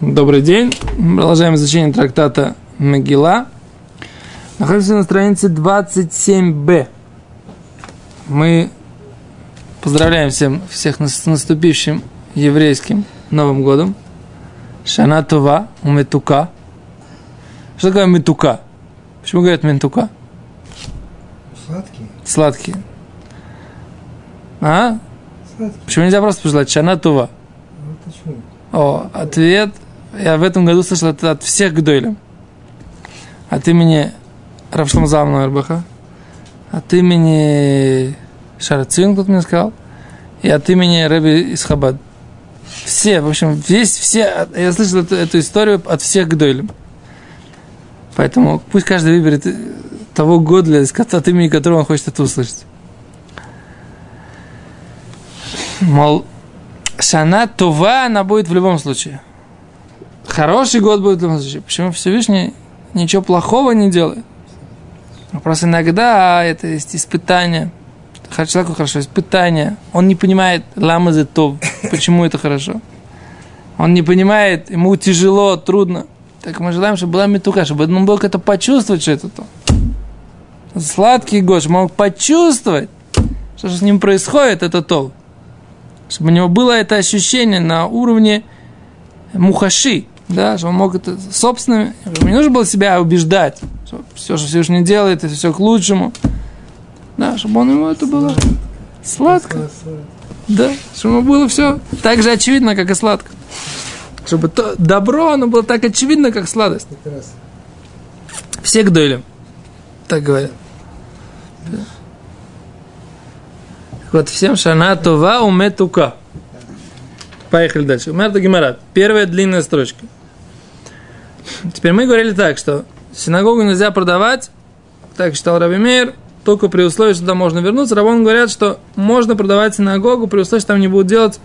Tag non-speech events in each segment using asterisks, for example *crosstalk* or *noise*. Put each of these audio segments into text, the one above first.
Добрый день. Продолжаем изучение трактата Могила. Находимся на странице 27б. Мы поздравляем всем, всех с наступившим еврейским Новым годом. Шана Това, Метука. Что такое Метука? Почему говорят Метука? Сладкий. Сладкие. А? Сладкий. Почему нельзя просто пожелать Шана Това? Ну почему? О, ответ я в этом году слышал это от всех гдойлем. От имени Равшлам Залмана Арбаха, от имени Шарацин, кто-то мне сказал, и от имени Рэби из Хабад. Все, в общем, весь, все, я слышал эту, эту историю от всех гдойлем. Поэтому пусть каждый выберет того Годля, от имени которого он хочет это услышать. Мол, Шана Това она будет в любом случае. Хороший год будет любом случае. Почему Всевышний ничего плохого не делает? Просто иногда это есть испытание. Человеку хорошо, испытание. Он не понимает лама за то, почему это хорошо. Он не понимает, ему тяжело, трудно. Так мы желаем, чтобы была метука, чтобы он мог это почувствовать, что это то. Сладкий год, он мог почувствовать, что с ним происходит, это то. Чтобы у него было это ощущение на уровне мухаши, да, что он мог это собственными, не нужно было себя убеждать, что все, что Всевышний делает, это все к лучшему, да, чтобы он ему это было сладко, да, чтобы ему было все так же очевидно, как и сладко. Чтобы то добро, оно было так очевидно, как сладость. Все гдойлем. Так говорят. Да. Вот всем шана това уметука. Поехали дальше. Умерта Гимарат. Первая длинная строчка. Теперь мы говорили так, что синагогу нельзя продавать, так считал Раби Мейер, только при условии, что туда можно вернуться. Рабон говорят, что можно продавать синагогу при условии, что там не будут делать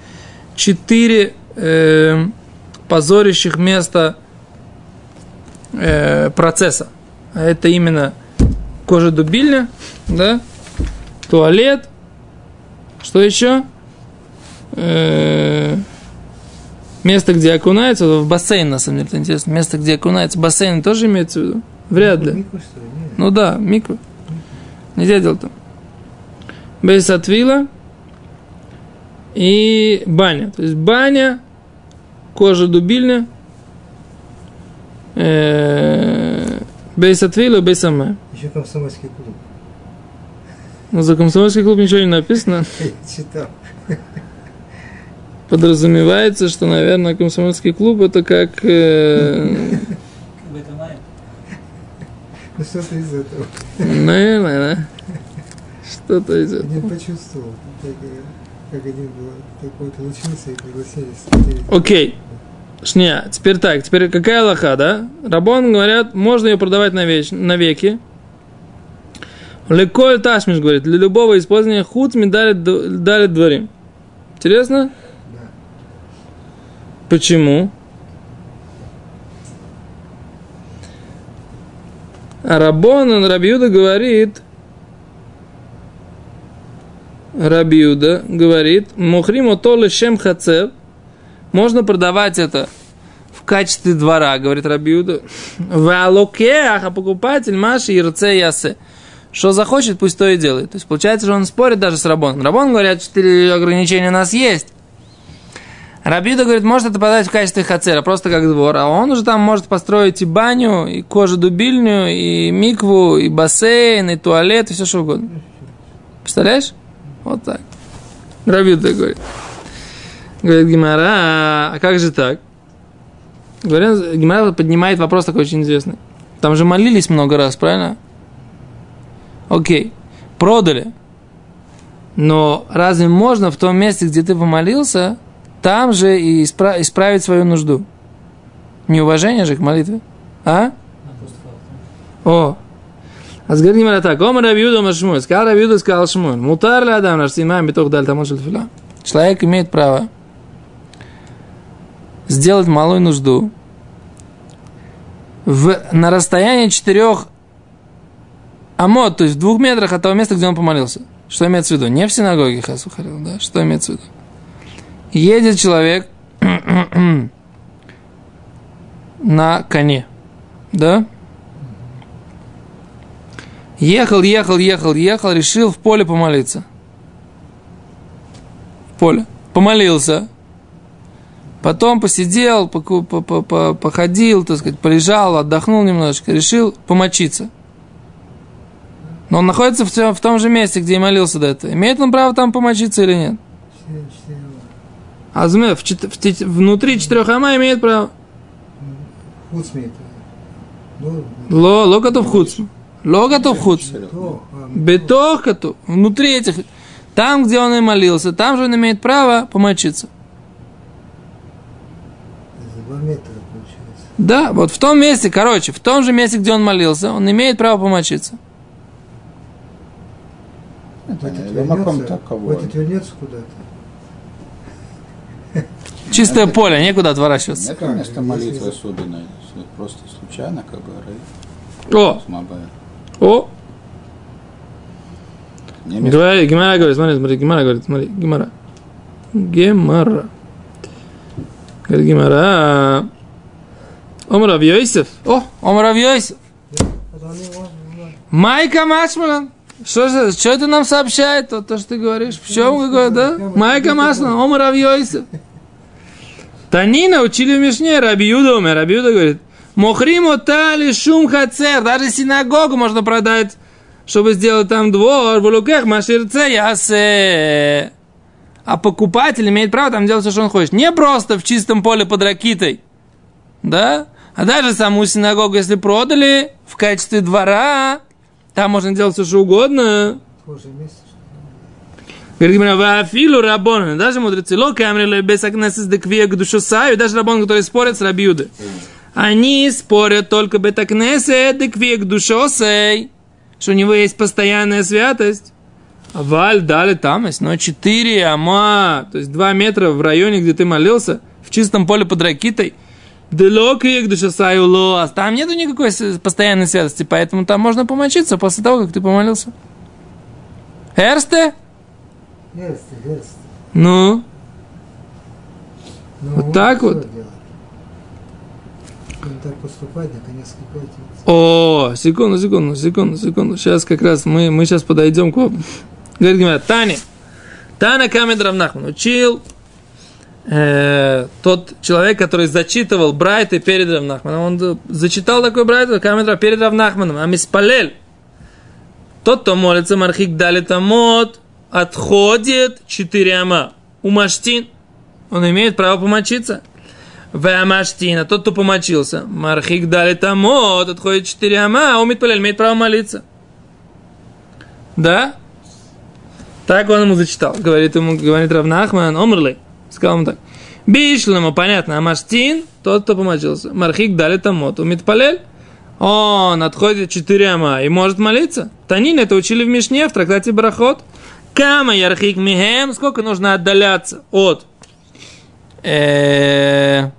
четыре э, позорящих места э, процесса. А это именно кожа дубильня, да, туалет, что еще? Э, место, где окунается, в бассейн, на самом деле, это интересно. Место, где окунается, бассейн тоже имеется в виду? Вряд ли. Ну да, микро. Нельзя делать там. Без отвила и баня. То есть баня, кожа дубильня, э, без сама. Еще комсомольский клуб. Но за комсомольский клуб ничего не написано. *laughs* Читал. Подразумевается, что, наверное, комсомольский клуб это как... э, Ну что-то из этого. наверное, да? Что-то из этого. Один почувствовал, так, э, как один был такой получился и пригласили. Окей. Шня, теперь так, теперь какая лоха, да? Рабон говорят, можно ее продавать на навеч, навеки. Леколь Ташмиш говорит, для любого использования худ медалит, дарит дворим. Интересно? Почему? А Рабон, Рабиуда говорит, Рабиуда говорит, Мухриму то лишем хацев, можно продавать это в качестве двора, говорит Рабиуда. В алокеах, а покупатель Маши Ирце Ясе. Что захочет, пусть то и делает. То есть получается, что он спорит даже с Рабоном. Рабон говорят, четыре ограничения у нас есть. Рабиуда говорит, может это подать в качестве хацера, просто как двор, а он уже там может построить и баню, и кожу-дубильню, и микву, и бассейн, и туалет, и все что угодно. Представляешь? Вот так. Рабиуда говорит. Говорит Гимара, а как же так? Говорят, Гимара поднимает вопрос такой очень известный. Там же молились много раз, правильно? Окей, продали. Но разве можно в том месте, где ты помолился, там же и испра- исправить свою нужду? Неуважение же к молитве. А? О. אז говорит Гимара так. Омар Рабиуда Машмуэль. Сказал Рабиуда, сказал Шмуэль. Мутар ли Адам наш симаем битох даль тамон. Человек имеет право сделать малую нужду в, на расстоянии четырех амод, то есть в двух метрах от того места, где он помолился. Что имеется в виду? Не в синагоге Хасухарил, да? Что имеется в виду? Едет человек на коне. Да? Ехал, ехал, ехал, ехал, решил в поле помолиться. В поле. Помолился. Потом посидел, походил, так сказать, полежал, отдохнул немножечко, решил помочиться. Но он находится в, том же месте, где и молился до этого. Имеет он право там помочиться или нет? А в, в, внутри четырех ама имеет право. Ло, ло готов хуц. Ло готов хуц. Бетох готов. Внутри этих. Там, где он и молился, там же он имеет право помочиться. Да, вот в том месте, короче, в том же месте, где он молился, он имеет право помочиться. Это вернется, это вернется куда-то. Чистое поле, некуда отворачиваться. Это место молитвы особенное. Просто случайно, как бы, О! О! Говори, Гимара говорит, смотри, смотри, Гимара говорит, смотри, Гимара. Гемара. Говорит Гимара. Омар Йосиф. О, Омар Йосиф. Майка Машмалан. Что же, что это нам сообщает, то, то что ты говоришь? В чем да? Майка Машмалан, Омар Йосиф. Танина учили в Мишне, Раби Юда умер. Раби Юда говорит, Мохримо тали шум хацер. Даже синагогу можно продать, чтобы сделать там двор. В луках маширце ясе. А покупатель имеет право там делать все, что он хочет. Не просто в чистом поле под ракитой. Да? А даже саму синагогу, если продали в качестве двора, там можно делать все, что угодно. Месяц. Говорит Гимара, вафилу рабон, даже мудрецы, ло камрили без акнесис деквия к душу саю, даже рабон, которые спорят с рабиуды. Они спорят только бетакнесе деквия к душосей, что у него есть постоянная святость. Валь дали там но 4 ама, то есть 2 метра в районе, где ты молился, в чистом поле под ракитой. Делокия к душосаю лоас. Там нету никакой постоянной святости, поэтому там можно помочиться после того, как ты помолился. Эрсте? Есть, есть. Ну, Но Вот так вот? делать? Так поступать, наконец, о, секунду, секунду, секунду, секунду. Сейчас как раз мы, мы сейчас подойдем к вам. Говорит Гимара, Таня. Тана Камед Равнахман учил э, тот человек, который зачитывал Брайты перед Равнахманом. Он зачитал такой Брайт, Камед перед Равнахманом. А Миспалель. Тот, кто молится, Мархик дали тамот, отходит четыре ама. У Маштин. Он имеет право помочиться. Вамаштина, тот, кто помочился. Мархик дали тамот, отходит четыре ама, а умит палель, имеет право молиться. Да? Так он ему зачитал. Говорит ему, говорит Равнахман, омрли. Сказал ему так. Бишлему, понятно, Амаштин, тот, кто помочился. Мархик дали тамот, умит палель. Он отходит четыре ама и может молиться. Танин это учили в Мишне, в трактате Барахот. Кама ярхик михем, сколько нужно отдаляться от э,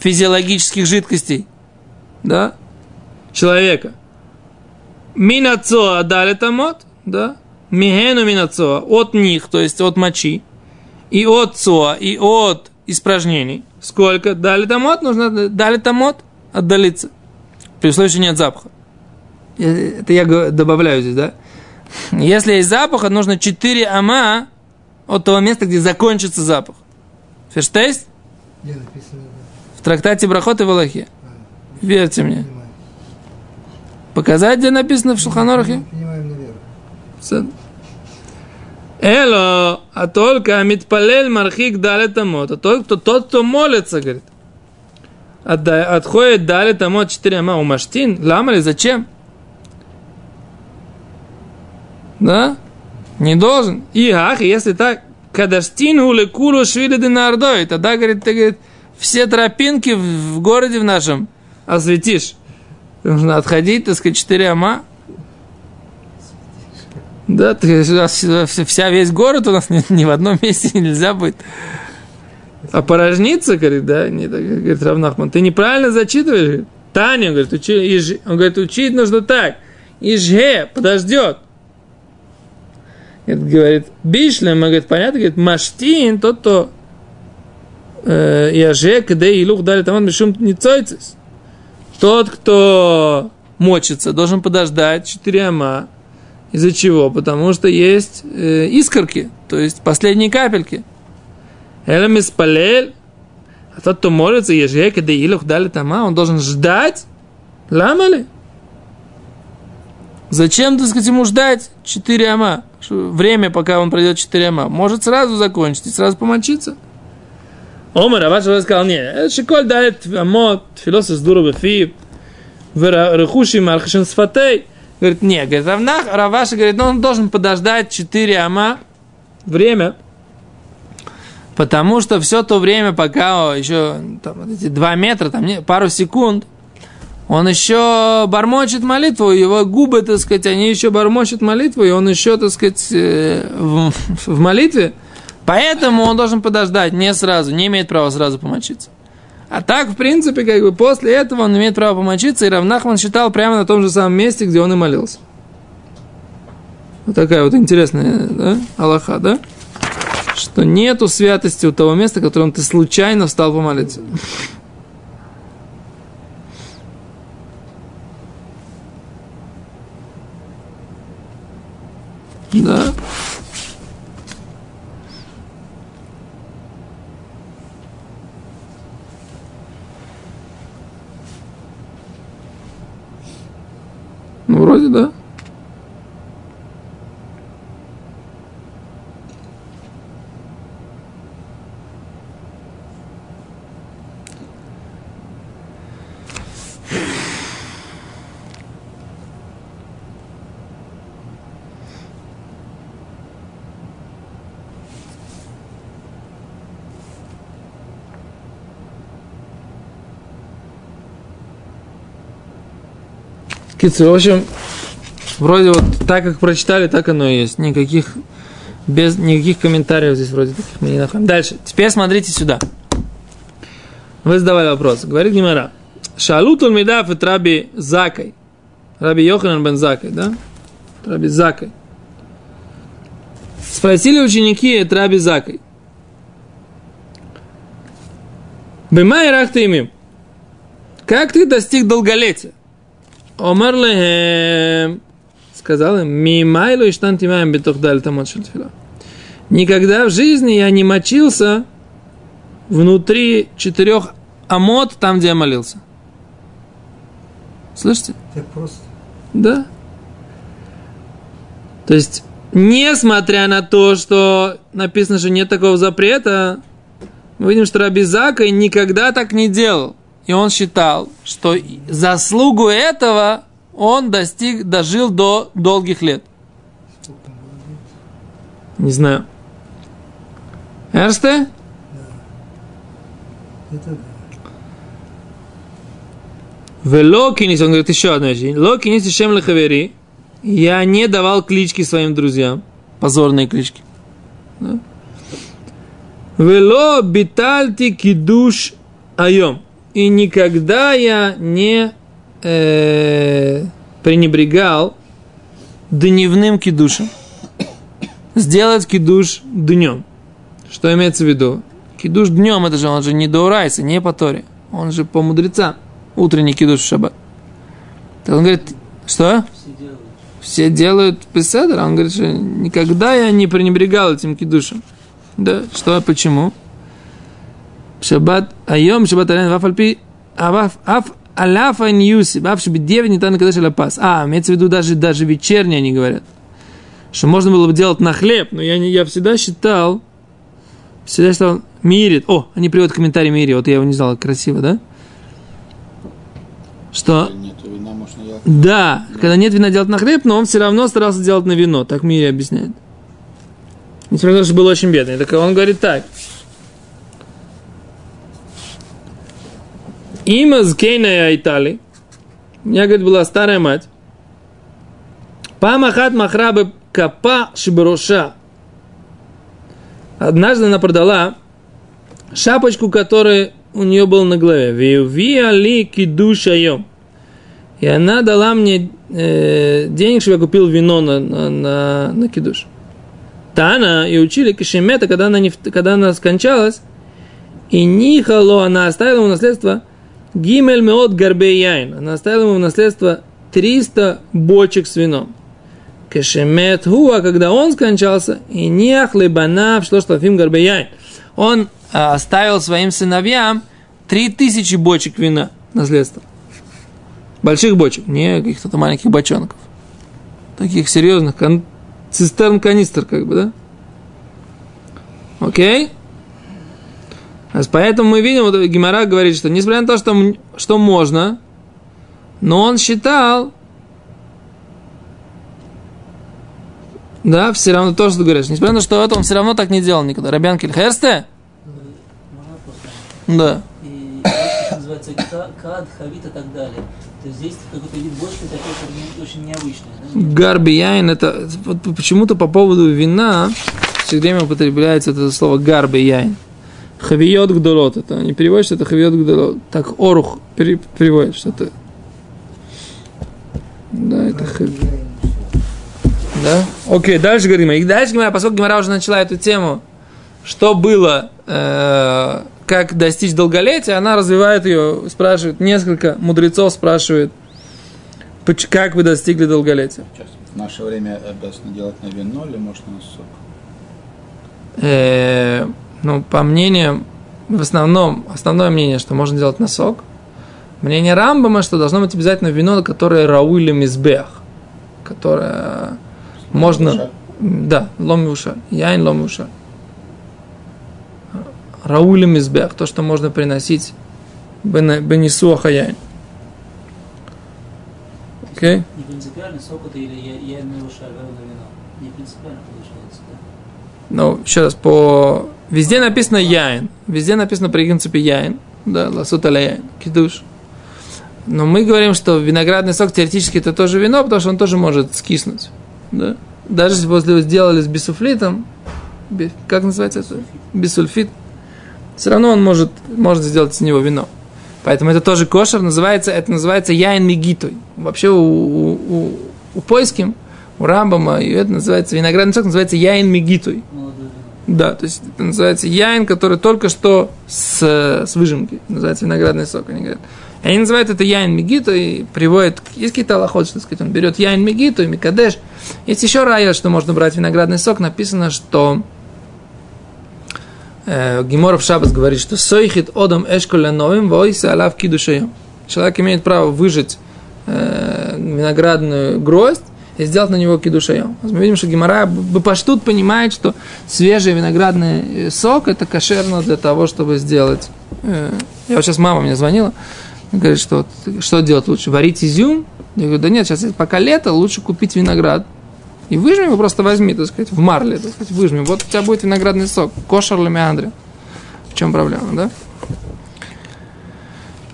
физиологических жидкостей, да, человека. Минацоа дали тамот, да, мигену минацоа, от них, то есть от мочи, и от цоа, и от испражнений. Сколько? Дали тамот, нужно дали тамот, отдалиться. При условии, что нет запаха. Э, Это я добавляю здесь, да? Если есть запах, нужно 4 ама от того места, где закончится запах. Ферштейст? Где написано. В трактате Брахот и Валахе. Верьте мне. Показать, где написано в. Сад. Эло, а только Амитпалель Мархик дали тамот. А тот, кто, тот, кто молится, говорит. Отходит дали тамот 4 ама у маштин. Лама ли зачем? Да? Не должен. И ах, если так, кадаштин ули кулу швили денардой, тогда, говорит, ты, говорит, все тропинки в, городе в нашем осветишь. Нужно отходить, так сказать, 4 ама. Да, ты, у нас вся, весь город у нас ни, ни в одном месте нельзя будет. А порожниться, говорит, да, не, говорит Равнахман, ты неправильно зачитываешь. Таня, говорит, учи, он говорит, учить нужно так. Ижге, подождет. Это говорит, бишлем, говорит, понятно, говорит, маштин, тот, кто э, яже, когда илух дали там мишум ницойцис. Тот, кто мочится, должен подождать 4 ама. Из-за чего? Потому что есть э, искорки, то есть последние капельки. Элем испалель, а тот, кто молится, еже, когда илух дали тама, он должен ждать. Ламали? Зачем, так сказать, ему ждать 4 ама? Время, пока он пройдет 4 ама. Может сразу закончить и сразу помочиться. Омар, а ваш сказал, не, шиколь дает амот, философ дуру бефи, рехуши мархашин сфатей. Говорит, не, говорит, Равнах, Раваша говорит, ну, он должен подождать 4 ама время, потому что все то время, пока еще там, эти 2 метра, там пару секунд, он еще бормочет молитву, его губы, так сказать, они еще бормочут молитву, и он еще, так сказать, э, в, в молитве. Поэтому он должен подождать, не сразу, не имеет права сразу помочиться. А так, в принципе, как бы после этого он имеет право помочиться, и Равнахман считал прямо на том же самом месте, где он и молился. Вот такая вот интересная, да, Аллаха, да? Что нету святости у того места, в котором ты случайно встал помолиться. Да. Ну, вроде да. Кицу, в общем, вроде вот так, как прочитали, так оно и есть. Никаких, без никаких комментариев здесь вроде таких мы не находим. Дальше. Теперь смотрите сюда. Вы задавали вопрос. Говорит Гимара. Шалут Улмидав и Раби Закай. Раби Йоханан бен Закай, да? Раби Закай. Спросили ученики от Раби Закай. Бымай рахта имим. Как ты достиг долголетия? Омар лехем, сказал им, мимайлу и штантимаем бетух даль тамот шельтфила. Никогда в жизни я не мочился внутри четырех амот, там, где я молился. Слышите? Так просто. Да. То есть, несмотря на то, что написано, что нет такого запрета, мы видим, что Раби Закай никогда так не делал. И он считал, что заслугу этого он достиг, дожил до долгих лет. Не знаю. Эрсте? Это да. Вело кинис, он говорит еще одну вещь. Ло кинис шем лехавери. Я не давал клички своим друзьям. Позорные клички. Вело битальти кидуш айом. И никогда я не э, пренебрегал дневным кидушем. Сделать кидуш днем. Что имеется в виду? Кидуш днем, это же он же не до Урайса, не по Торе. Он же по мудрецам. Утренний кидуш в шаббат. Так он говорит, что? Все делают песедер. Он говорит, что никогда я не пренебрегал этим кидушем. Да, что, почему? шаббат, היום שבת עלינו, ואף על פי, אף, אף על אף הניוסי, ואף שבדיעבד ניתן לקדש על הפס. А, имеется в виду даже, даже вечерние они говорят. Что можно было бы делать на хлеб, но я, не, я всегда считал, всегда считал, мирит. О, они приводят комментарий мири, вот я его не знал, красиво, да? Что, Нет вина, можно я... да, когда нет вина делать на хлеб, но он все равно старался делать на вино, так мири объясняет. Несмотря на то, что был очень бедный. Так он говорит так, Има зкейная Итали. У меня, говорит, была старая мать. Памахат махрабы капа шиброша. Однажды она продала шапочку, которая у нее была на голове. Виви али кидушайом. И она дала мне э, денег, чтобы я купил вино на, на, на, на кидуш. Тана и учили кишемета, когда она, не, когда она скончалась, И Нихало она оставила ему наследство Гимель Меот Гарбеяин. Она оставила ему в наследство 300 бочек с вином. Кешемет Хуа, когда он скончался, и нех что что фим Гарбеяин. Он а, оставил своим сыновьям 3000 бочек вина наследство. Больших бочек, не каких-то маленьких бочонков. Таких серьезных, кон- цистерн канистр, как бы, да? Окей? Поэтому мы видим, вот Гимара говорит, что несмотря на то, что, что можно, но он считал, да, все равно то, что ты говоришь, несмотря на то, что это он все равно так не делал никогда. Рабян Кельхерсте? Да. И называется ка- кад, хавит и так далее. То есть здесь какой-то вид бочки такой, очень необычный. Да? Гарби яин, это вот почему-то по поводу вина все время употребляется это слово гарби яин. Хавиот гдолот, это не переводит, что это хавиот гдолот. Так Орух пере- переводит, что это. Да, это хав... Да? Окей, дальше говорим. И дальше Гимара, поскольку Гимара уже начала эту тему, что было, э, как достичь долголетия, она развивает ее, спрашивает, несколько мудрецов спрашивает, как вы достигли долголетия. Сейчас. В наше время обязаны делать на вино или можно на сок? Ну, по мнениям, в основном, основное мнение, что можно делать на сок. Мнение Рамбама, что должно быть обязательно вино, которое рауили мизбех, которое можно... Да, ломи уша. Яин ломи уша. Раули мизбех, то, что можно приносить бенесуаха яин. Окей? Не принципиально, сок это или я, я имею шаль, вино. Не принципиально получается, да? Ну, еще раз, по... Везде написано яин. Везде написано при принципе яин. Да, ласут яин. Кидуш. Но мы говорим, что виноградный сок теоретически это тоже вино, потому что он тоже может скиснуть. Да? Даже если после его сделали с бисульфитом, би- как называется это? Бисульфит. Все равно он может, может сделать из него вино. Поэтому это тоже кошер, называется, это называется яин мигитой. Вообще у, у, у, у Пойским, у Рамбама, и это называется, виноградный сок называется яин мигитой. Вино. Да, то есть это называется яин, который только что с, с выжимки. Называется виноградный сок, они говорят. Они называют это яин мигиту и приводят... Есть какие-то аллахот, что сказать, он берет яин мигиту и микадеш. Есть еще райот, что можно брать виноградный сок. Написано, что э, Геморов Шабас говорит, что сойхит одам эшколя новым войса алав кидушаем. Человек имеет право выжать э, виноградную гроздь и сделать на него кидушаем. Мы видим, что Гемора Бапаштут понимает, что свежий виноградный сок это кошерно для того, чтобы сделать. э, я вот сейчас мама мне звонила, говорит, что что делать лучше, варить изюм? Я говорю, да нет, сейчас пока лето, лучше купить виноград. И выжми его, просто возьми, так сказать, в марле, так сказать, выжми. Вот у тебя будет виноградный сок, кошер ламиандре. В чем проблема, да?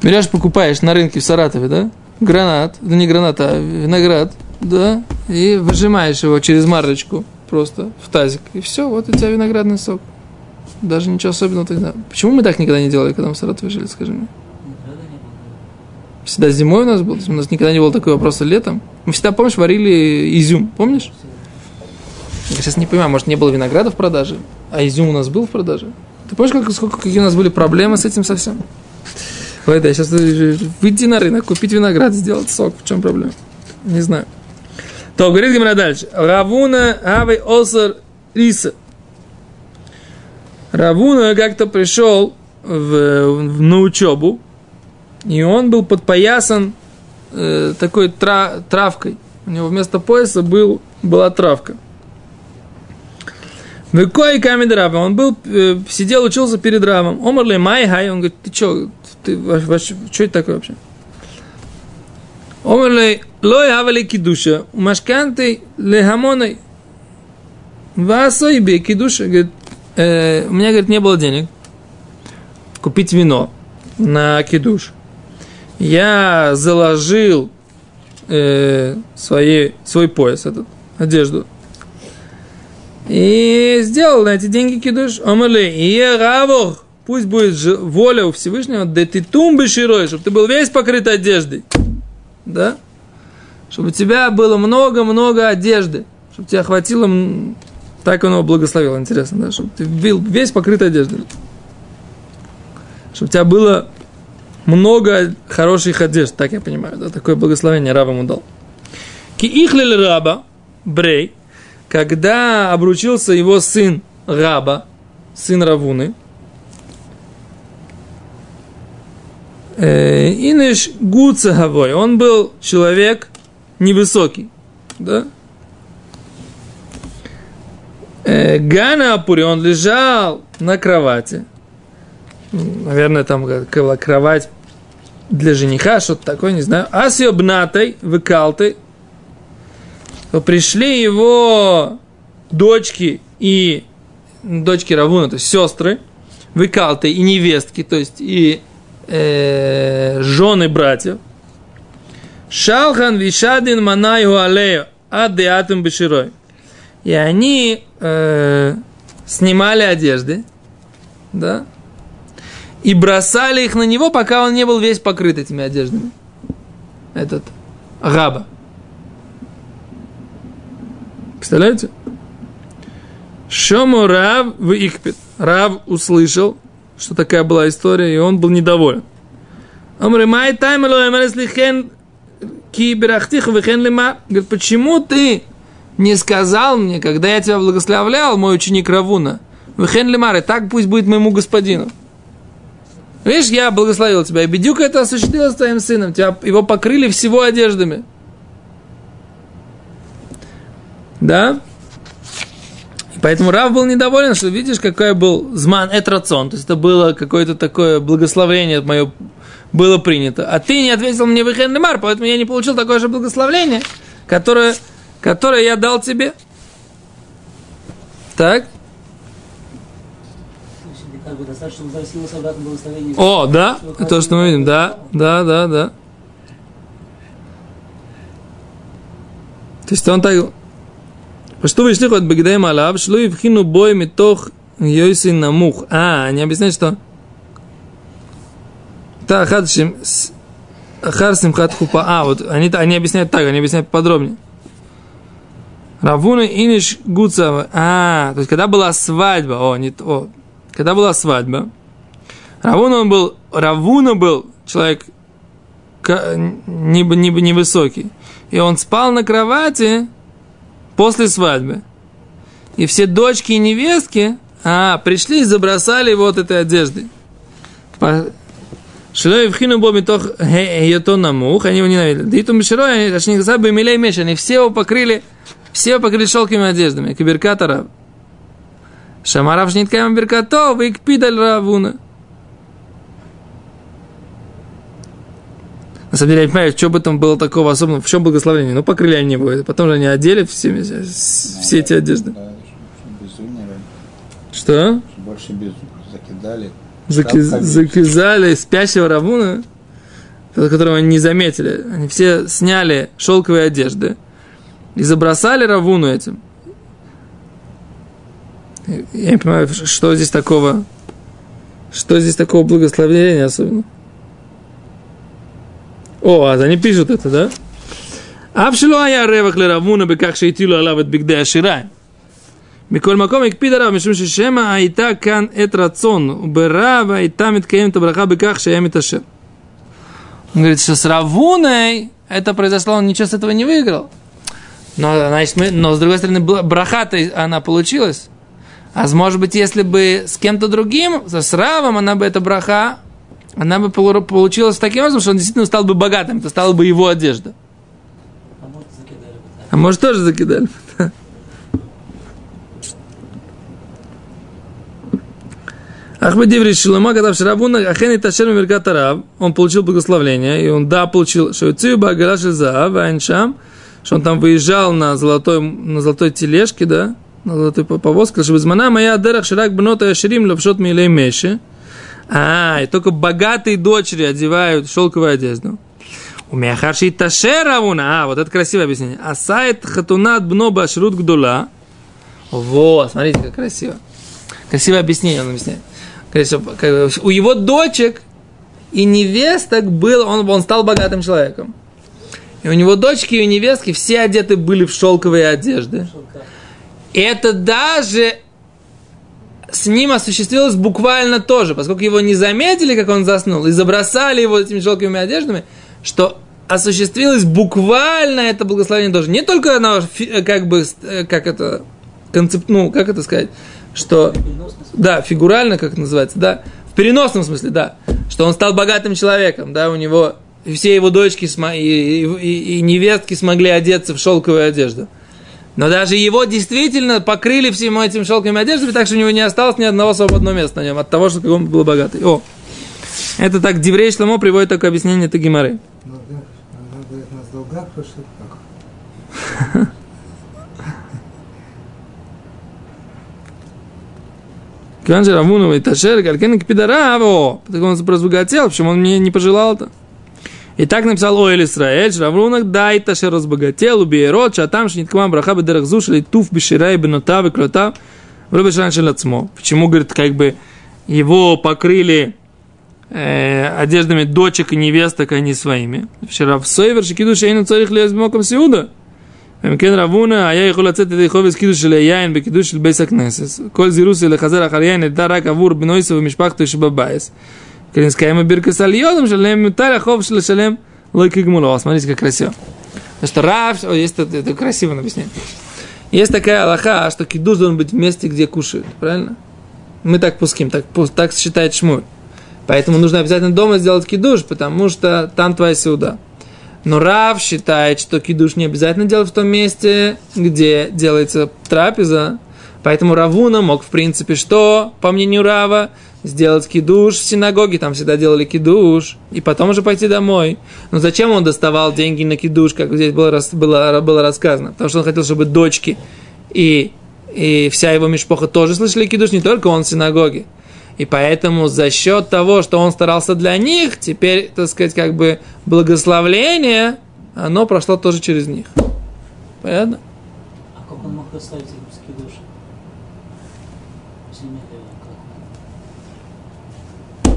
Берешь, покупаешь на рынке в Саратове, да? Гранат, да не гранат, а виноград, да? И выжимаешь его через марлечку просто в тазик. И все, вот у тебя виноградный сок. Даже ничего особенного ты не. Почему мы так никогда не делали, когда мы в Саратове жили, скажи мне? Всегда зимой у нас был, у нас никогда не было такого вопроса летом. Мы всегда, помнишь, варили изюм, помнишь? Я сейчас не понимаю, может, не было винограда в продаже, а изюм у нас был в продаже. Ты помнишь, как, сколько, какие у нас были проблемы с этим совсем? Ой, да, сейчас выйти на рынок, купить виноград, сделать сок. В чем проблема? Не знаю. То, говорит Гимара дальше. Равуна авей осар риса. Равуна как-то пришел в, в- на учебу, и он был подпоясан э, такой тра- травкой. У него вместо пояса был, была травка. Выкой камень Рава. Он был, э, сидел, учился перед Равом. Омарли май. Он говорит, ты что, ты, что это такое вообще? Омарли лой хавали кидуша. Машканты лехамоной. Васой бе кидуша. Говорит, э, у меня, говорит, не было денег купить вино на кидуш. Я заложил э, свои, свой пояс, этот, одежду. И сделал на эти деньги кидуш. Омали, и равох, пусть будет воля у Всевышнего, да ты тумбы широй, чтобы ты был весь покрыт одеждой. Да? Чтобы у тебя было много-много одежды. Чтобы тебя хватило... Так он его благословил, интересно, да? Чтобы ты был весь покрыт одеждой. Чтобы у тебя было много хороших одежд, так я понимаю, да, такое благословение Рав ему дал. Ки ихлил раба, брей, когда обручился его сын Раба, сын Равуны, э, Инеш Гуцаговой, он был человек невысокий, да? Э, Гана Апури, он лежал на кровати, наверное, там кровать для жениха, что-то такое, не знаю. Асиобнатой, выкалтой, то пришли его дочки и дочки Равуна, то есть сестры, выкалты и невестки, то есть и э, жены братьев. Шалхан вишадин манаю алею адеатым беширой. И они э, снимали одежды, да, и бросали их на него, пока он не был весь покрыт этими одеждами. Этот Раба. Представляете? Шому Рав в Ихпит. Рав услышал, что такая была история, и он был недоволен. Омрымай таймело эмелеслихен ки берахтиху вихен лима. Говорит, почему ты не сказал мне, когда я тебя благословлял, мой ученик Равуна, вихен лимар, и так пусть будет моему господину. Видишь, я благословил тебя, и бедюка это осуществилось твоим сыном, тебя, его покрыли всего одеждами. Да? Поэтому Рав был недоволен, что видишь, какой был зман этрацон, то есть это было какое-то такое благословение мое было принято. А ты не ответил мне в Ихен поэтому я не получил такое же благословение, которое, которое я дал тебе. Так? О, да, то, что мы видим, да, да, да, да. То есть он так... Что вы шли от Багдеем Алав, шло и вхину бой метох Йойси намух. А, они объясняют, что... Та хадшим... Ахар симхат. А, вот они, они объясняют так, они объясняют подробнее. Равуна иниш гуцава. А, то есть когда была свадьба, о, не то, когда была свадьба, Равуна он был, Равуна был человек невысокий, не, не и он спал на кровати после свадьбы. И все дочки и невестки а, пришли и забросали вот этой одеждой. Шилой в хину боми тох йото намух, они его ненавидели. Да и то мишерой, точнее, забы милей меш, они все его покрыли, все его покрыли шелковыми одеждами, киберката рав. Шамарав шниткаем беркато, вы кпидаль равуна. На самом деле, я не понимаю, что бы там было такого особенного, в чем благословение. Ну, покрыли они его, потом же они одели все, все эти одежды. Что? Больше безумия. Закидали. Заки, закизали спящего Равуна, которого они не заметили. Они все сняли шелковые одежды и забросали Равуну этим. Я не понимаю, что здесь такого, что здесь такого благословения особенно. О, а они пишут это, да? אף שלא היה רווח לרבונה בכך שהטילו עליו את בגדי השיריים. מכל מקום הקפיד עליו משום ששמא הייתה כאן עת רצון וברב הייתה מתקיימת הברכה בכך שהיה מתעשר. Он говорит, что с Равуной это произошло, он ничего с этого не выиграл. Но, значит, мы, но с другой стороны, браха-то она получилась. А может быть, если бы с кем-то другим, с Равом, она бы эта браха, она бы получилась таким образом, что он действительно стал бы богатым, это стала бы его одежда. А может, закидали бы. А может, тоже закидали. Ахмедиври Шилама, когда в Шарабуна Ахен и Ташер Меркат Араб, он получил благословение, и он, да, получил, что Цию Багара Шизаав, Айншам, что он там выезжал на золотой, на золотой тележке, да, на золотой повозке, чтобы змана моя дерах ширак бнота яширим лапшот милей меши. А, и только богатые дочери одевают шелковую одежду. У меня харши ташеравуна. А, вот это красивое объяснение. А сайт хатунат бно башрут гдула. Вот, смотрите, как красиво. Красивое объяснение он объясняет. У его дочек и невесток был, он, он стал богатым человеком. И у него дочки и невестки все одеты были в шелковые одежды. Это даже с ним осуществилось буквально тоже, поскольку его не заметили, как он заснул, и забросали его этими шелковыми одеждами, что осуществилось буквально это благословение тоже. Не только оно, фи- как бы, э, как это, концепт, ну, как это сказать, что, да, фигурально, как это называется, да, в переносном смысле, да, что он стал богатым человеком, да, у него все его дочки смо- и, и- и невестки смогли одеться в шелковую одежду. Но даже его действительно покрыли всем этим шелковыми одеждами, так что у него не осталось ни одного свободного места на нем от того, что он был богатый. О, это так Диврей Шламо приводит такое объяснение Тагимары. Киван же Равуну и Ташер, Галкен Кпидарав, о, так он разбогател, почему он мне не пожелал это? И так написал Оэль Исраэль, Раврунак, дай Ташер разбогател, убейрот, шатам, шниткмам, браха, бедерах зуш, или туф, беширай, бенота, беклота, вроде шаншель отсмо. Почему, говорит, как бы его покрыли э, одеждами дочек и невесток, а не своими. Вчера в Сойвер, шикиду шейну царих лезбмоком сиуда. ומכן רבונה היה יכול לצאת ידי חובץ קידוש של היין בקידוש של בייס הכנסס. כל זירוסי לחזר אחר יין נדע רק עבור בנויסו ומשפחתו שבבייס. Кенискаема биркас альйодом, шалем миталя, хов шалем лойки гмулова. Смотрите, как красиво. Потому что Рав, о, есть это, это красиво объяснение. Есть такая Аллаха, что кидуш должен быть в месте, где кушают, правильно? Мы так пуским, так, так считает шмур. Поэтому нужно обязательно дома сделать кидуш, потому что там твоя суда. Но Рав считает, что кидуш не обязательно делать в том месте, где делается трапеза. Поэтому Равуна мог, в принципе, что, по мнению Рава, сделать кидуш в синагоге, там всегда делали кидуш, и потом уже пойти домой. Но зачем он доставал деньги на кидуш, как здесь было, было, было рассказано? Потому что он хотел, чтобы дочки и, и вся его мишпоха тоже слышали кидуш, не только он в синагоге. И поэтому за счет того, что он старался для них, теперь, так сказать, как бы благословление, оно прошло тоже через них. Понятно? А как он мог доставить их русские души? Если нет, э, как?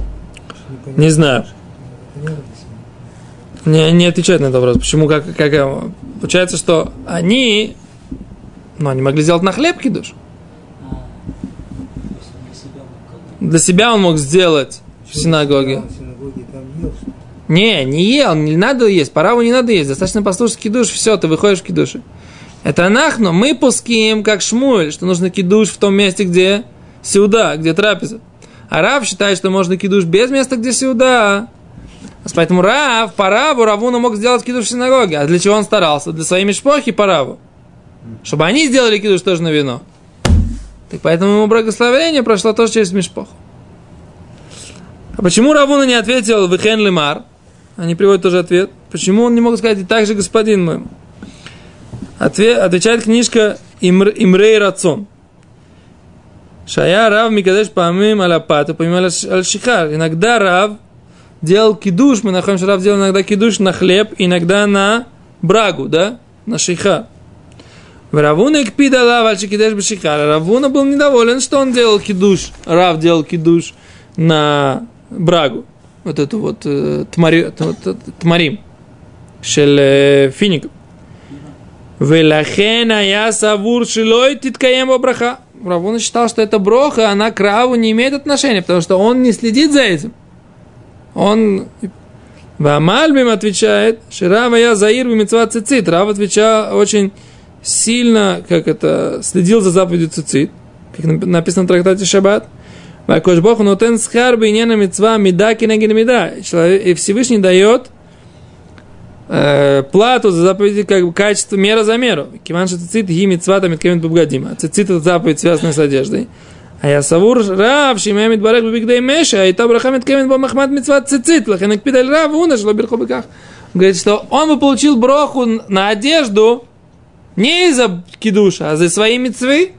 Непонятно. Не знаю. Не, не отвечает на этот вопрос. Почему, как, как, получается, что они, ну, они могли сделать на хлеб кидуш. А, для себя он мог сделать в синагоге. Не, не ел, не надо есть, пора не надо есть, достаточно послушать кидуш, все, ты выходишь в кидуши. Это нахну, мы пуским, как шмуль, что нужно кидуш в том месте, где сюда, где трапеза. А Рав считает, что можно кидуш без места, где сюда. Поэтому Рав, по Раву, Равуна мог сделать кидуш в синагоге. А для чего он старался? Для своей мешпохи по Раву. Чтобы они сделали кидуш тоже на вино. Так поэтому ему благословение прошло тоже через мешпоху. А почему Равуна не ответил Вихен Лемар? Они приводят тоже ответ. Почему он не мог сказать и так же господин мой? Ответ, отвечает книжка Имр, Имрей Рацон. Шая Рав Микадеш помимо Аляпат, помимо Аль-Шихар. Иногда Рав делал кидуш, мы находим, что Рав делал иногда кидуш на хлеб, иногда на брагу, да, на шиха. В Равуна Экпида Лав Аль-Шикидеш Бешихар. Равуна был недоволен, что он делал кидуш, Рав делал кидуш на брагу. Вот эту вот э, тмари, тмарим. Шель финик. Велахена я савур шилой титкаем браха. Равон считал, что это броха, она к Раву не имеет отношения, потому что он не следит за этим. Он... Вамальбим отвечает, Ширава я заир мецва цицит. Рав отвечал очень сильно, как это, следил за заповедью цицит, как написано в трактате Шаббат. Вакош Бог нотен схарби не на мецва мида кинегин мида. И Всевышний дает э, плату за заповеди как бы качество мера за меру. Киван цицит ги митцва там иткевен бубгадима. Цицит это заповедь, связанная с одеждой. А я савур рав, шимя митбарек бибигдей меша, а и та браха миткевен бо махмад митцва цицит, лахен акпидаль рав, уна шло бирхо беках. Он Говорит, что он бы получил броху на одежду не из-за кидуша, а за свои митцвы,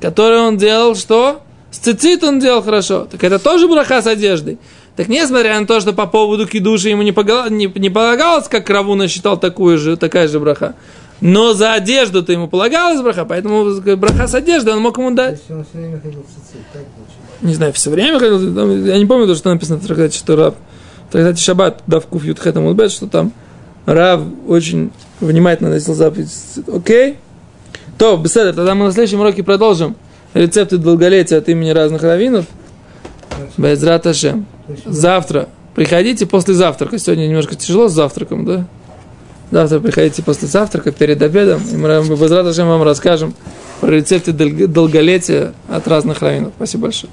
которые он делал, что? С цицит он делал хорошо. Так это тоже браха с одеждой. Так несмотря на то, что по поводу кидуши ему не, погала- не, не полагалось, как Равуна считал такую же, такая же браха. Но за одежду-то ему полагалась браха, поэтому браха с одеждой он мог ему То дать. есть он все время ходил в цицит, так. Не знаю, все время ходил, там, я не помню, то, что написано в трактате, что Рав, в трактате Шаббат, да, в Куфьют Хэтам Улбет, что там Рав очень внимательно носил заповедь. Окей? То, беседа, тогда мы на следующем уроке продолжим рецепты долголетия от имени разных раввинов. Безрат Ашем. Завтра. Приходите после завтрака. Сегодня немножко тяжело с завтраком, да? Завтра приходите после завтрака, перед обедом, и мы Безрат Ашем вам расскажем про рецепты долг- долголетия от разных раввинов. Спасибо большое.